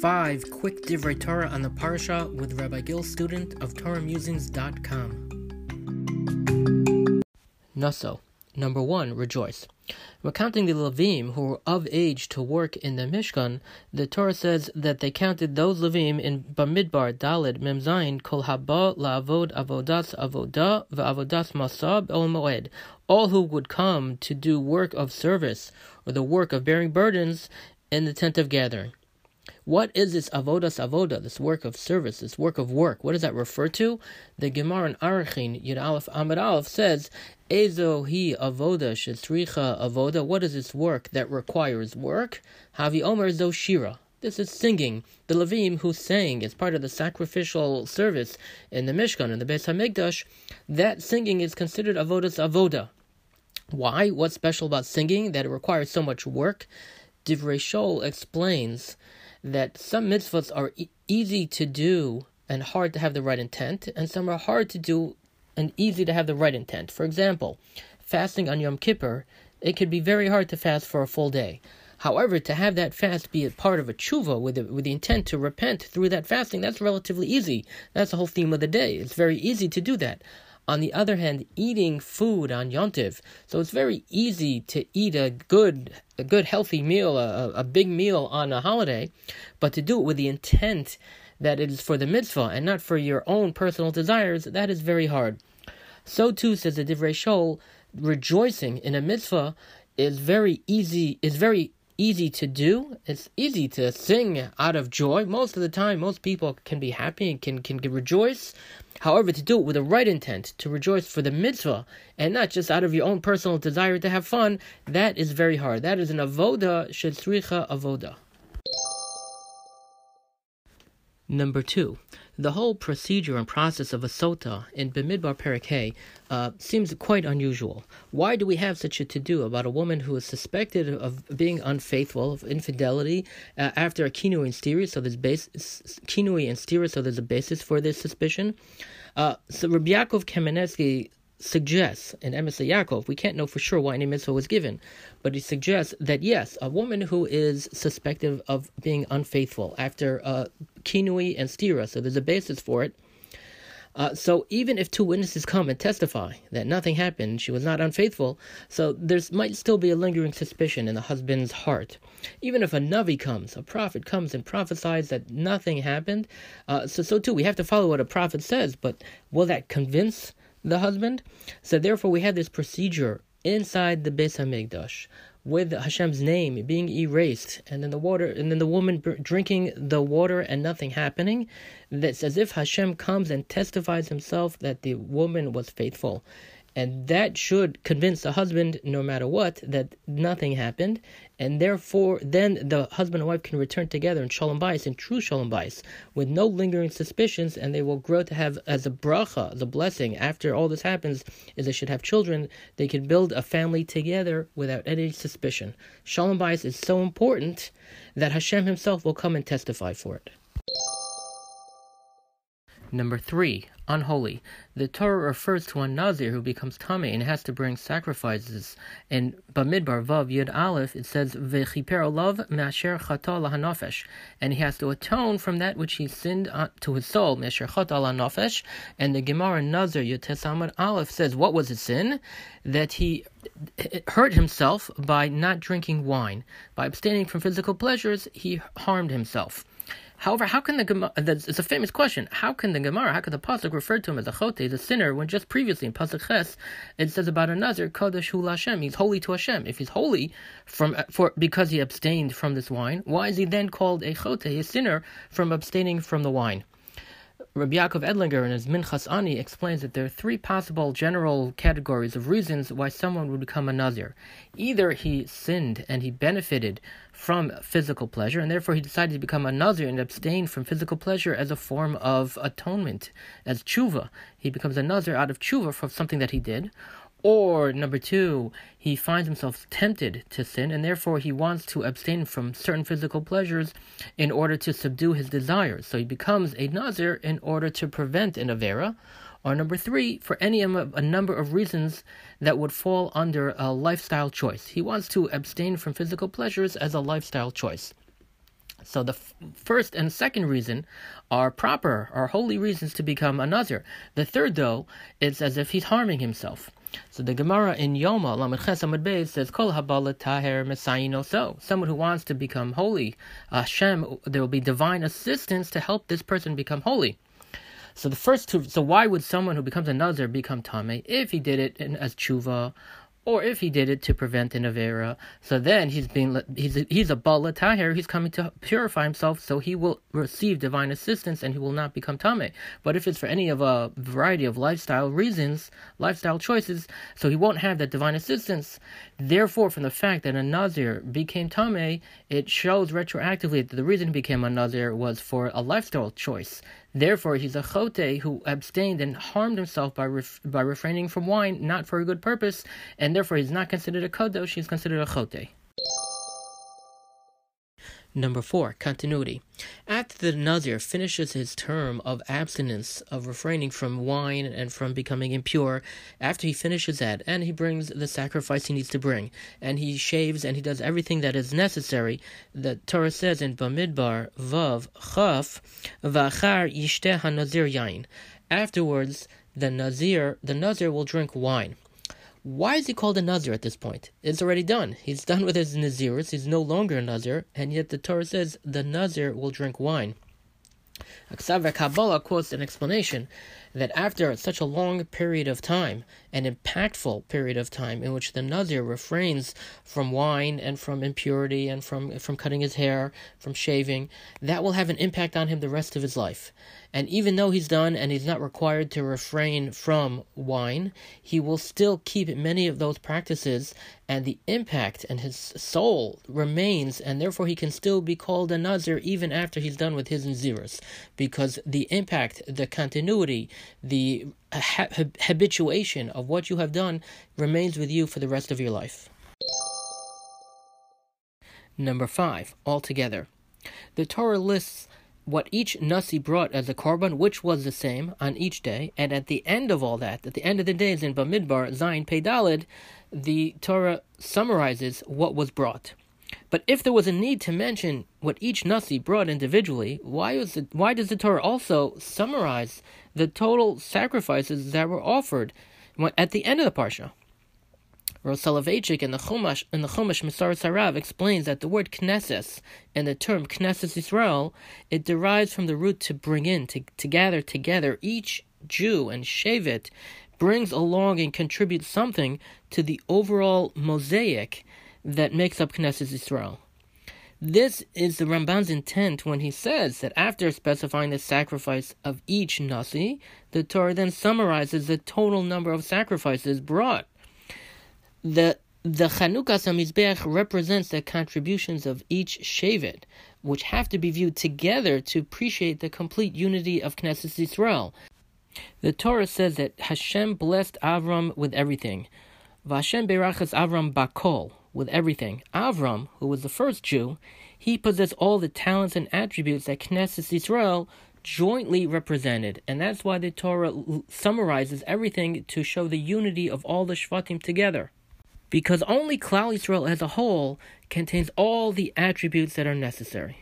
5. Quick Divrei Torah on the Parsha with Rabbi Gil, student of TorahMusings.com. Naso. Number 1. Rejoice. When counting the Levim who were of age to work in the Mishkan, the Torah says that they counted those Levim in Bamidbar, Dalid, Memzain, Kol Haba, La'avod, Avodas, Avodah, Ve'avodas Masab, El Moed, all who would come to do work of service or the work of bearing burdens in the tent of gathering. What is this avodas avoda, this work of service, this work of work? What does that refer to? The Gemara in Arachin, Yud Aleph Amud Aleph says, Ezo hi avoda shetzricha avoda. What is this work that requires work? Havi Omer zo shira. This is singing. The Levim who sang as part of the sacrificial service in the Mishkan, in the Beis Hamikdash, that singing is considered avodas avoda. Why? What's special about singing that it requires so much work? Divrei Shaul explains that some mitzvahs are e- easy to do and hard to have the right intent, and some are hard to do and easy to have the right intent. For example, fasting on Yom Kippur, it could be very hard to fast for a full day. However, to have that fast be a part of a tshuva with the, with the intent to repent through that fasting, that's relatively easy. That's the whole theme of the day. It's very easy to do that. On the other hand, eating food on Yontiv, so it's very easy to eat a good, a good healthy meal, a, a big meal on a holiday, but to do it with the intent that it is for the mitzvah and not for your own personal desires, that is very hard. So too says the Divrei Shaul, rejoicing in a mitzvah is very easy, is very easy to do. It's easy to sing out of joy. Most of the time, most people can be happy and can, can rejoice. However, to do it with the right intent, to rejoice for the mitzvah, and not just out of your own personal desire to have fun, that is very hard. That is an avoda shetzricha avoda. Number two, the whole procedure and process of a sota in Bemidbar Perik uh, seems quite unusual. Why do we have such a to do about a woman who is suspected of being unfaithful, of infidelity, uh, after a kinui and stira? So there's base kinui and stira, so there's a basis for this suspicion. Uh, so Rabbi Yaakov Kamenetsky suggests in Emes Yaakov, we can't know for sure why any mitzvah was given, but he suggests that yes, a woman who is suspected of being unfaithful after uh, kinui and stira, so there's a basis for it. Uh, so even if two witnesses come and testify that nothing happened, she was not unfaithful, so there might still be a lingering suspicion in the husband's heart. Even if a navi comes, a prophet comes and prophesies that nothing happened, uh, so so too we have to follow what a prophet says. But will that convince the husband. So therefore, we have this procedure inside the Beis Hamikdash with Hashem's name being erased, and then the water, and then the woman drinking the water and nothing happening. That's as if Hashem comes and testifies himself that the woman was faithful. And that should convince the husband, no matter what, that nothing happened. And therefore, then the husband and wife can return together in Shalom Bais, in true Shalom Bais, with no lingering suspicions, and they will grow to have as a bracha, the blessing, after all this happens, is they should have children. They can build a family together without any suspicion. Shalom Bais is so important that Hashem himself will come and testify for it. Number three, unholy. The Torah refers to a Nazir who becomes Tameh and has to bring sacrifices. In Bamidbar Vav Yud Aleph, it says, V'chiper olav me'asher chata lahanofesh. And he has to atone from that which he sinned uh, to his soul, me'asher chata lahanofesh. And the Gemara Nazir Yud Tesamad Aleph says, what was his sin? That he hurt himself by not drinking wine. By abstaining from physical pleasures, he harmed himself. However, how can the Gemara, it's a famous question, how can the Gemara, how can the Pasuk refer to him as a chote, the sinner, when just previously in Pasuk Ches, it says about a Kodesh Hu Hashem, he's holy to Hashem. If he's holy from uh, for because he abstained from this wine, why is he then called a chote, a sinner, from abstaining from the wine? Rabbi Yaakov Ettlinger in his Minchas Ani explains that there are three possible general categories of reasons why someone would become a Nazir. Either he sinned and he benefited from physical pleasure, and therefore he decided to become a Nazir and abstain from physical pleasure as a form of atonement, as tshuva. He becomes a Nazir out of tshuva for something that he did. Or number two, he finds himself tempted to sin, and therefore he wants to abstain from certain physical pleasures in order to subdue his desires. So he becomes a Nazir in order to prevent an Avera. Or number three, for any of a number of reasons that would fall under a lifestyle choice. He wants to abstain from physical pleasures as a lifestyle choice. So the f- first and second reason are proper, are holy reasons to become a Nazir. The third, though, it's as if he's harming himself. So the Gemara in Yoma, Lamed Ches Amud Beis says, Kol habala taher mesayino so. Someone who wants to become holy, Hashem, there will be divine assistance to help this person become holy. So the first two, so why would someone who becomes a Nazir become Tame if he did it in, as tshuva or if he did it to prevent an avera, so then he's being he's a, he's a bala tahir. He's coming to purify himself, so he will receive divine assistance and he will not become tame. But if it's for any of a variety of lifestyle reasons, lifestyle choices, so he won't have that divine assistance. Therefore, from the fact that a nazir became tame, it shows retroactively that the reason he became a nazir was for a lifestyle choice. Therefore, he's a chote who abstained and harmed himself by ref- by refraining from wine, not for a good purpose, and therefore he's not considered a kodosh, he's considered a chote. Number four, continuity. After the Nazir finishes his term of abstinence, of refraining from wine and from becoming impure, after he finishes that, and he brings the sacrifice he needs to bring, and he shaves and he does everything that is necessary, the Torah says in Bamidbar, Vav, Chaf, Vachar Yishteh HaNazir Yain. Afterwards, the Nazir, the Nazir will drink wine. Why is he called a Nazir at this point? It's already done. He's done with his Naziris. He's no longer a Nazir, and yet the Torah says the Nazir will drink wine. Aksav Kabbalah quotes an explanation that after such a long period of time, an impactful period of time in which the Nazir refrains from wine and from impurity and from, from cutting his hair, from shaving, that will have an impact on him the rest of his life. And even though he's done and he's not required to refrain from wine, he will still keep many of those practices, and the impact and his soul remains, and therefore he can still be called a Nazir even after he's done with his Naziris, because the impact, the continuity, the habituation of what you have done remains with you for the rest of your life. Number five, altogether. The Torah lists what each Nasi brought as a korban, which was the same on each day, and at the end of all that, at the end of the days in Bamidbar, Zayin Peidalid, the Torah summarizes what was brought. But if there was a need to mention what each Nasi brought individually, why, was it, why does the Torah also summarize the total sacrifices that were offered at the end of the Parsha? Rav Soloveitchik in the Chumash in the Chumash Mesoras HaRav explains that the word Knesses and the term Knesses Israel it derives from the root to bring in to, to gather together each Jew and Shevet brings along and contributes something to the overall mosaic that makes up Knesset Israel. This is the Ramban's intent when he says that after specifying the sacrifice of each Nasi, the Torah then summarizes the total number of sacrifices brought. The the Chanukah Samizbeach represents the contributions of each Shevet, which have to be viewed together to appreciate the complete unity of Knesset Israel. The Torah says that Hashem blessed Avram with everything. Vashem berachas Avram bakol, with everything. Avram, who was the first Jew, he possessed all the talents and attributes that Knesset Israel jointly represented, and that's why the Torah summarizes everything to show the unity of all the Shvatim together. Because only Klal Yisrael as a whole contains all the attributes that are necessary.